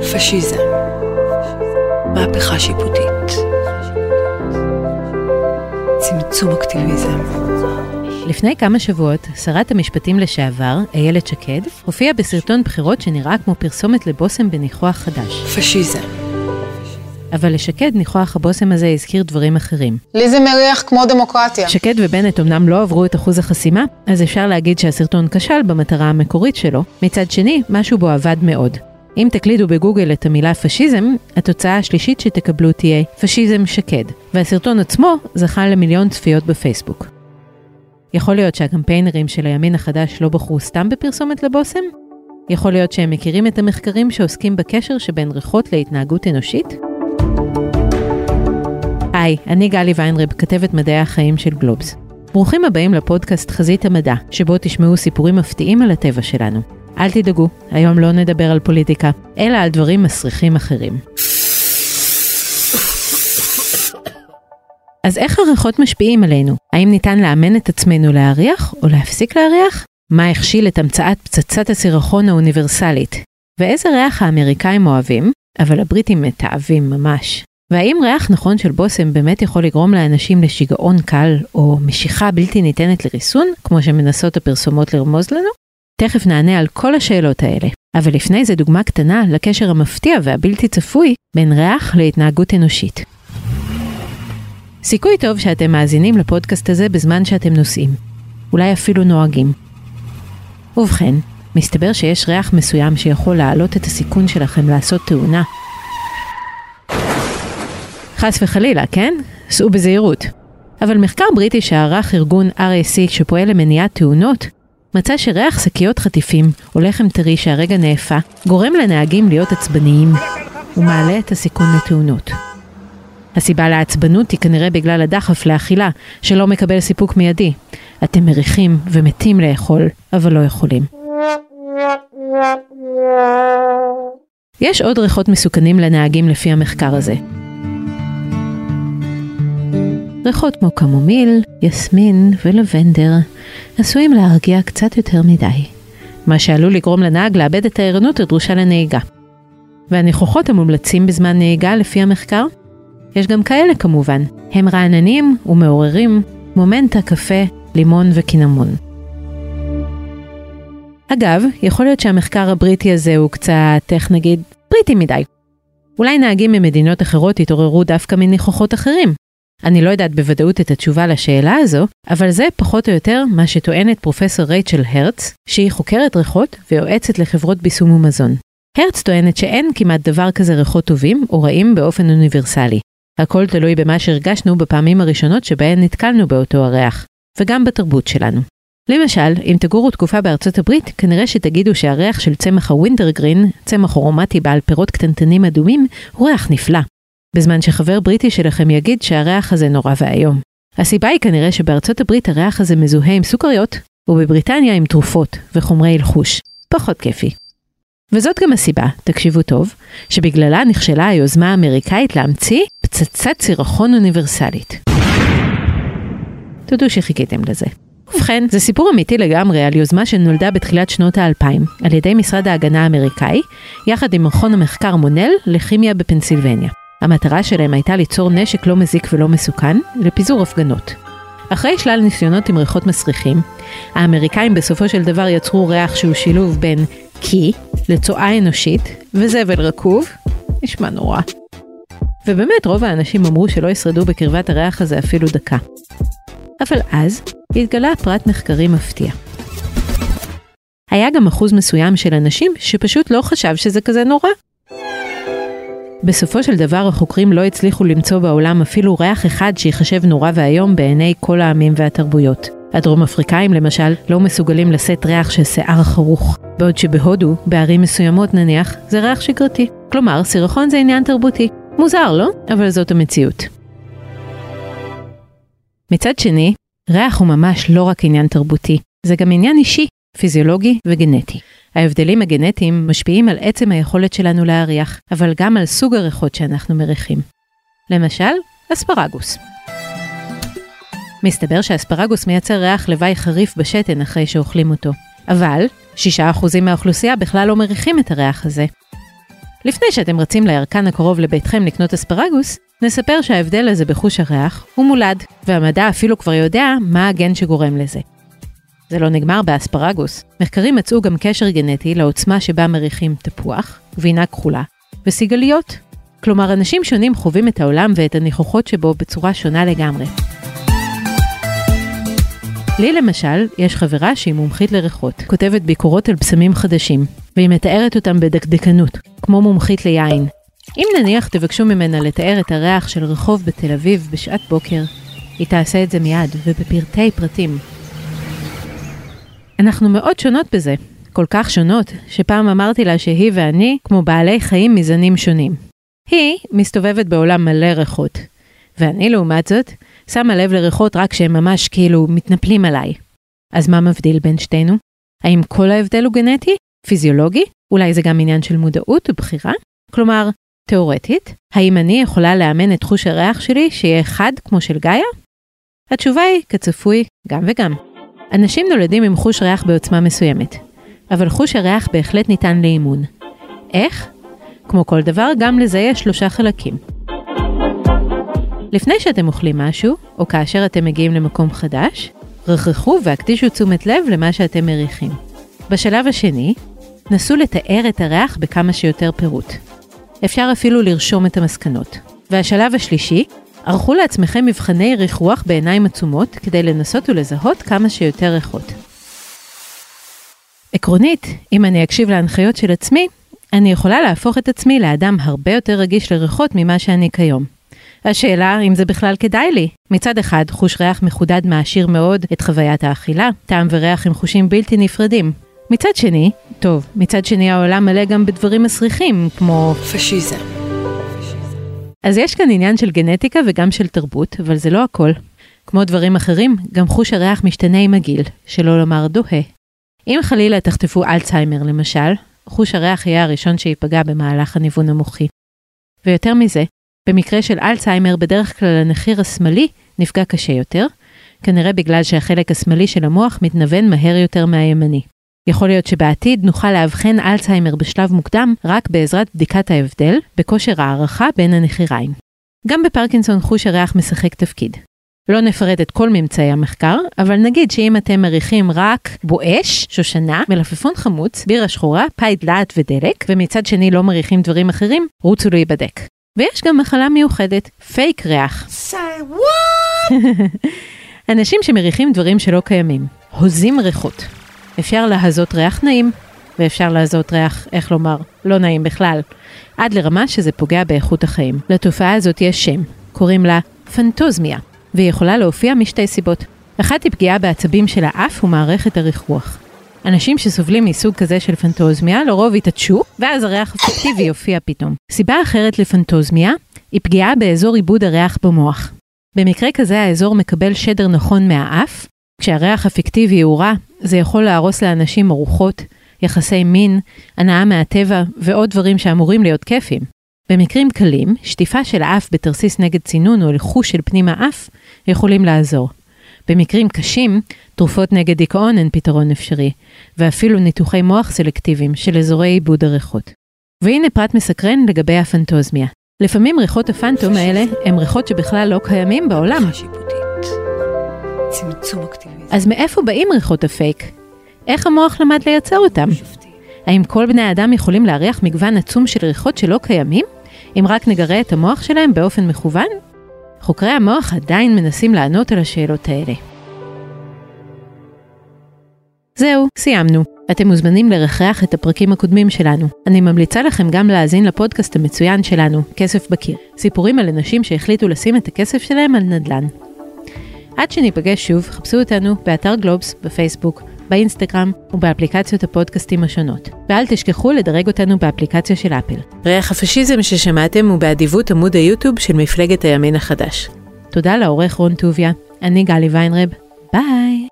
פשיזם, מהפכה שיפוטית, צמצום אקטיביזם. לפני כמה שבועות, שרת המשפטים לשעבר, איילת שקד, הופיעה בסרטון בחירות שנראה כמו פרסומת לבושם בניחוח חדש. פשיזם, אבל לשקד ניחוח הבושם הזה הזכיר דברים אחרים. לי זה מריח כמו דמוקרטיה. שקד ובנט אמנם לא עברו את אחוז החסימה, אז אפשר להגיד שהסרטון כשל במטרה המקורית שלו. מצד שני, משהו בו עבד מאוד. אם תקלידו בגוגל את המילה פשיזם, התוצאה השלישית שתקבלו תהיה פשיזם שקד, והסרטון עצמו זכה למיליון צפיות בפייסבוק. יכול להיות שהקמפיינרים של הימין החדש לא בחרו סתם בפרסומת לבושם? יכול להיות שהם מכירים את המחקרים שעוסקים בקשר שבין ריחות להתנהגות אנושית? היי, אני גלי ויינרב, כתבת מדעי החיים של גלובס. ברוכים הבאים לפודקאסט חזית המדע, שבו תשמעו סיפורים מפתיעים על הטבע שלנו. אל תדאגו, היום לא נדבר על פוליטיקה, אלא על דברים מסריחים אחרים. אז איך הריחות משפיעים עלינו? האם ניתן לאמן את עצמנו להריח או להפסיק להריח? מה הכשיל את המצאת פצצת הסירחון האוניברסלית? ואיזה ריח האמריקאים אוהבים, אבל הבריטים מתעבים ממש? והאם ריח נכון של בושם באמת יכול לגרום לאנשים לשיגעון קל או משיכה בלתי ניתנת לריסון, כמו שמנסות הפרסומות לרמוז לנו? תכף נענה על כל השאלות האלה, אבל לפני זה דוגמה קטנה לקשר המפתיע והבלתי צפוי בין ריח להתנהגות אנושית. סיכוי טוב שאתם מאזינים לפודקאסט הזה בזמן שאתם נוסעים, אולי אפילו נוהגים. ובכן, מסתבר שיש ריח מסוים שיכול להעלות את הסיכון שלכם לעשות תאונה. חס וחלילה, כן? סעו בזהירות. אבל מחקר בריטי שערך ארגון RAC שפועל למניעת תאונות, מצא שריח שקיות חטיפים או לחם טרי שהרגע נאפה, גורם לנהגים להיות עצבניים, ומעלה את הסיכון לתאונות. הסיבה לעצבנות היא כנראה בגלל הדחף לאכילה, שלא מקבל סיפוק מיידי. אתם מריחים ומתים לאכול, אבל לא יכולים. יש עוד ריחות מסוכנים לנהגים לפי המחקר הזה. ריחות כמו קמומיל, יסמין ולבנדר עשויים להרגיע קצת יותר מדי, מה שעלול לגרום לנהג לאבד את הערנות הדרושה לנהיגה. והניחוחות המומלצים בזמן נהיגה לפי המחקר? יש גם כאלה כמובן, הם רעננים ומעוררים, מומנטה, קפה, לימון וקינמון. אגב, יכול להיות שהמחקר הבריטי הזה הוא קצת, איך נגיד, בריטי מדי. אולי נהגים ממדינות אחרות יתעוררו דווקא מניחוחות אחרים, אני לא יודעת בוודאות את התשובה לשאלה הזו, אבל זה פחות או יותר מה שטוענת פרופסור רייצ'ל הרץ, שהיא חוקרת ריחות ויועצת לחברות ביסום ומזון. הרץ טוענת שאין כמעט דבר כזה ריחות טובים או רעים באופן אוניברסלי. הכל תלוי במה שהרגשנו בפעמים הראשונות שבהן נתקלנו באותו הריח, וגם בתרבות שלנו. למשל, אם תגורו תקופה בארצות הברית, כנראה שתגידו שהריח של צמח הווינטרגרין, צמח אורומטי בעל פירות קטנטנים אדומים, הוא ריח נפלא. בזמן שחבר בריטי שלכם יגיד שהריח הזה נורא ואיום. הסיבה היא כנראה שבארצות הברית הריח הזה מזוהה עם סוכריות, ובבריטניה עם תרופות וחומרי הלחוש. פחות כיפי. וזאת גם הסיבה, תקשיבו טוב, שבגללה נכשלה היוזמה האמריקאית להמציא פצצת סירחון אוניברסלית. תודו שחיכיתם לזה. ובכן, זה סיפור אמיתי לגמרי על יוזמה שנולדה בתחילת שנות האלפיים על ידי משרד ההגנה האמריקאי, יחד עם מכון המחקר מונל לכימיה בפנסילבניה. המטרה שלהם הייתה ליצור נשק לא מזיק ולא מסוכן לפיזור הפגנות. אחרי שלל ניסיונות עם ריחות מסריחים, האמריקאים בסופו של דבר יצרו ריח שהוא שילוב בין קי לצואה אנושית וזבל רקוב, נשמע נורא. ובאמת רוב האנשים אמרו שלא ישרדו בקרבת הריח הזה אפילו דקה. אבל אז התגלה פרט מחקרי מפתיע. היה גם אחוז מסוים של אנשים שפשוט לא חשב שזה כזה נורא. בסופו של דבר החוקרים לא הצליחו למצוא בעולם אפילו ריח אחד שיחשב נורא ואיום בעיני כל העמים והתרבויות. הדרום אפריקאים למשל לא מסוגלים לשאת ריח של שיער חרוך, בעוד שבהודו, בערים מסוימות נניח, זה ריח שגרתי. כלומר, סירחון זה עניין תרבותי. מוזר, לא? אבל זאת המציאות. מצד שני, ריח הוא ממש לא רק עניין תרבותי, זה גם עניין אישי, פיזיולוגי וגנטי. ההבדלים הגנטיים משפיעים על עצם היכולת שלנו להריח, אבל גם על סוג הריחות שאנחנו מריחים. למשל, אספרגוס. מסתבר שאספרגוס מייצר ריח לוואי חריף בשתן אחרי שאוכלים אותו, אבל 6% מהאוכלוסייה בכלל לא מריחים את הריח הזה. לפני שאתם רצים לירקן הקרוב לביתכם לקנות אספרגוס, נספר שההבדל הזה בחוש הריח הוא מולד, והמדע אפילו כבר יודע מה הגן שגורם לזה. זה לא נגמר באספרגוס. מחקרים מצאו גם קשר גנטי לעוצמה שבה מריחים תפוח, גבינה כחולה וסיגליות. כלומר, אנשים שונים חווים את העולם ואת הניחוחות שבו בצורה שונה לגמרי. לי למשל, יש חברה שהיא מומחית לריחות, כותבת ביקורות על בשמים חדשים, והיא מתארת אותם בדקדקנות, כמו מומחית ליין. אם נניח תבקשו ממנה לתאר את הריח של רחוב בתל אביב בשעת בוקר, היא תעשה את זה מיד, ובפרטי פרטים. אנחנו מאוד שונות בזה, כל כך שונות, שפעם אמרתי לה שהיא ואני כמו בעלי חיים מזנים שונים. היא מסתובבת בעולם מלא ריחות, ואני לעומת זאת, שמה לב לריחות רק שהם ממש כאילו מתנפלים עליי. אז מה מבדיל בין שתינו? האם כל ההבדל הוא גנטי? פיזיולוגי? אולי זה גם עניין של מודעות ובחירה? כלומר, תאורטית, האם אני יכולה לאמן את חוש הריח שלי שיהיה אחד כמו של גאיה? התשובה היא, כצפוי, גם וגם. אנשים נולדים עם חוש ריח בעוצמה מסוימת, אבל חוש הריח בהחלט ניתן לאימון. איך? כמו כל דבר, גם לזה יש שלושה חלקים. לפני שאתם אוכלים משהו, או כאשר אתם מגיעים למקום חדש, רככו והקדישו תשומת לב למה שאתם מריחים. בשלב השני, נסו לתאר את הריח בכמה שיותר פירוט. אפשר אפילו לרשום את המסקנות. והשלב השלישי, ערכו לעצמכם מבחני ריח רוח בעיניים עצומות כדי לנסות ולזהות כמה שיותר ריחות. עקרונית, אם אני אקשיב להנחיות של עצמי, אני יכולה להפוך את עצמי לאדם הרבה יותר רגיש לריחות ממה שאני כיום. השאלה אם זה בכלל כדאי לי. מצד אחד, חוש ריח מחודד מעשיר מאוד את חוויית האכילה, טעם וריח הם חושים בלתי נפרדים. מצד שני, טוב, מצד שני העולם מלא גם בדברים מסריחים, כמו... פשיזם. אז יש כאן עניין של גנטיקה וגם של תרבות, אבל זה לא הכל. כמו דברים אחרים, גם חוש הריח משתנה עם הגיל, שלא לומר דוהה. אם חלילה תחטפו אלצהיימר למשל, חוש הריח יהיה הראשון שייפגע במהלך הניוון המוחי. ויותר מזה, במקרה של אלצהיימר בדרך כלל הנחיר השמאלי נפגע קשה יותר, כנראה בגלל שהחלק השמאלי של המוח מתנוון מהר יותר מהימני. יכול להיות שבעתיד נוכל לאבחן אלצהיימר בשלב מוקדם רק בעזרת בדיקת ההבדל בכושר הערכה בין הנחיריים. גם בפרקינסון חוש הריח משחק תפקיד. לא נפרט את כל ממצאי המחקר, אבל נגיד שאם אתם מריחים רק בואש, שושנה, מלפפון חמוץ, בירה שחורה, פאי דלעת ודלק, ומצד שני לא מריחים דברים אחרים, רוצו להיבדק. ויש גם מחלה מיוחדת, פייק ריח. אנשים שמריחים דברים שלא קיימים, הוזים ריחות. אפשר להזות ריח נעים, ואפשר להזות ריח, איך לומר, לא נעים בכלל, עד לרמה שזה פוגע באיכות החיים. לתופעה הזאת יש שם, קוראים לה פנטוזמיה, והיא יכולה להופיע משתי סיבות. אחת היא פגיעה בעצבים של האף ומערכת הריחוח. אנשים שסובלים מסוג כזה של פנטוזמיה לרוב יתעטשו, ואז הריח הפיקטיבי יופיע פתאום. סיבה אחרת לפנטוזמיה היא פגיעה באזור עיבוד הריח במוח. במקרה כזה האזור מקבל שדר נכון מהאף, כשהריח הפיקטיבי הוא רע, זה יכול להרוס לאנשים ארוחות, יחסי מין, הנאה מהטבע ועוד דברים שאמורים להיות כיפים. במקרים קלים, שטיפה של האף בתרסיס נגד צינון או לחוש של פנים האף יכולים לעזור. במקרים קשים, תרופות נגד דיכאון הן פתרון אפשרי, ואפילו ניתוחי מוח סלקטיביים של אזורי עיבוד הריחות. והנה פרט מסקרן לגבי הפנטוזמיה. לפעמים ריחות הפנטום האלה הם ריחות שבכלל לא קיימים בעולם. צמצום אקטיביזם. אז מאיפה באים ריחות הפייק? איך המוח למד לייצר אותם? האם כל בני האדם יכולים להריח מגוון עצום של ריחות שלא קיימים? אם רק נגרה את המוח שלהם באופן מכוון? חוקרי המוח עדיין מנסים לענות על השאלות האלה. זהו, סיימנו. אתם מוזמנים לרחרח את הפרקים הקודמים שלנו. אני ממליצה לכם גם להאזין לפודקאסט המצוין שלנו, כסף בקיר. סיפורים על אנשים שהחליטו לשים את הכסף שלהם על נדל"ן. עד שניפגש שוב, חפשו אותנו באתר גלובס, בפייסבוק, באינסטגרם ובאפליקציות הפודקאסטים השונות. ואל תשכחו לדרג אותנו באפליקציה של אפל. ריח הפשיזם ששמעתם הוא באדיבות עמוד היוטיוב של מפלגת הימין החדש. תודה לעורך רון טוביה, אני גלי ויינרב, ביי.